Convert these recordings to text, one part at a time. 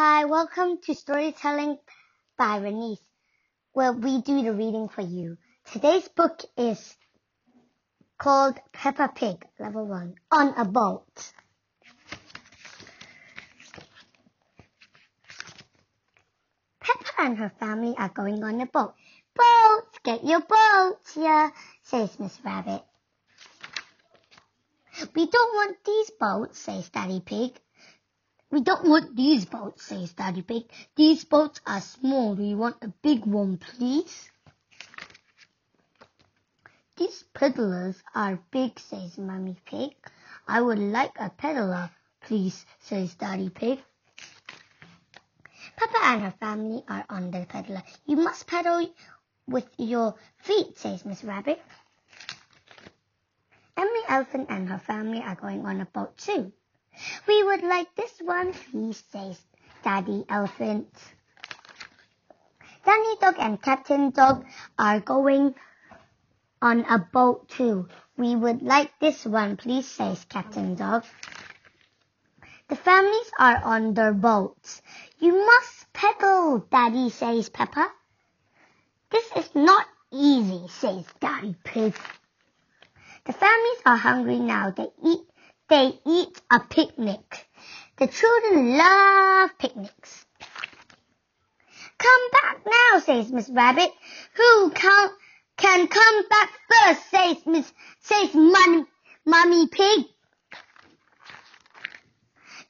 Hi, welcome to Storytelling by Renise, where we do the reading for you. Today's book is called Peppa Pig, Level 1, on a boat. Peppa and her family are going on a boat. Boats, get your boats yeah, says Miss Rabbit. We don't want these boats, says Daddy Pig. We don't want these boats, says Daddy Pig. These boats are small. We want a big one, please. These pedalos are big, says Mummy Pig. I would like a pedalo, please, says Daddy Pig. Peppa and her family are on the pedalo. You must pedal with your feet, says Miss Rabbit. Emily Elephant and her family are going on a boat too. We would like this one, please, says Daddy Elephant. Danny Dog and Captain Dog are going on a boat too. We would like this one, please, says Captain Dog. The families are on their boats. You must pedal, Daddy, says Peppa. This is not easy, says Daddy Pig. The families are hungry now. They eat they eat a picnic. The children love picnics. Come back now, says Miss Rabbit. Who can, can come back first, says Miss, says Mummy, Mummy Pig.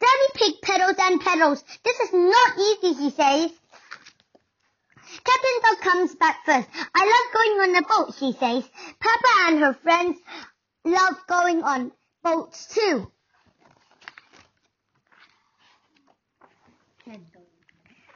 Daddy Pig pedals and pedals. This is not easy, he says. Captain Dog comes back first. I love going on the boat, she says. Peppa and her friends love going on boats too.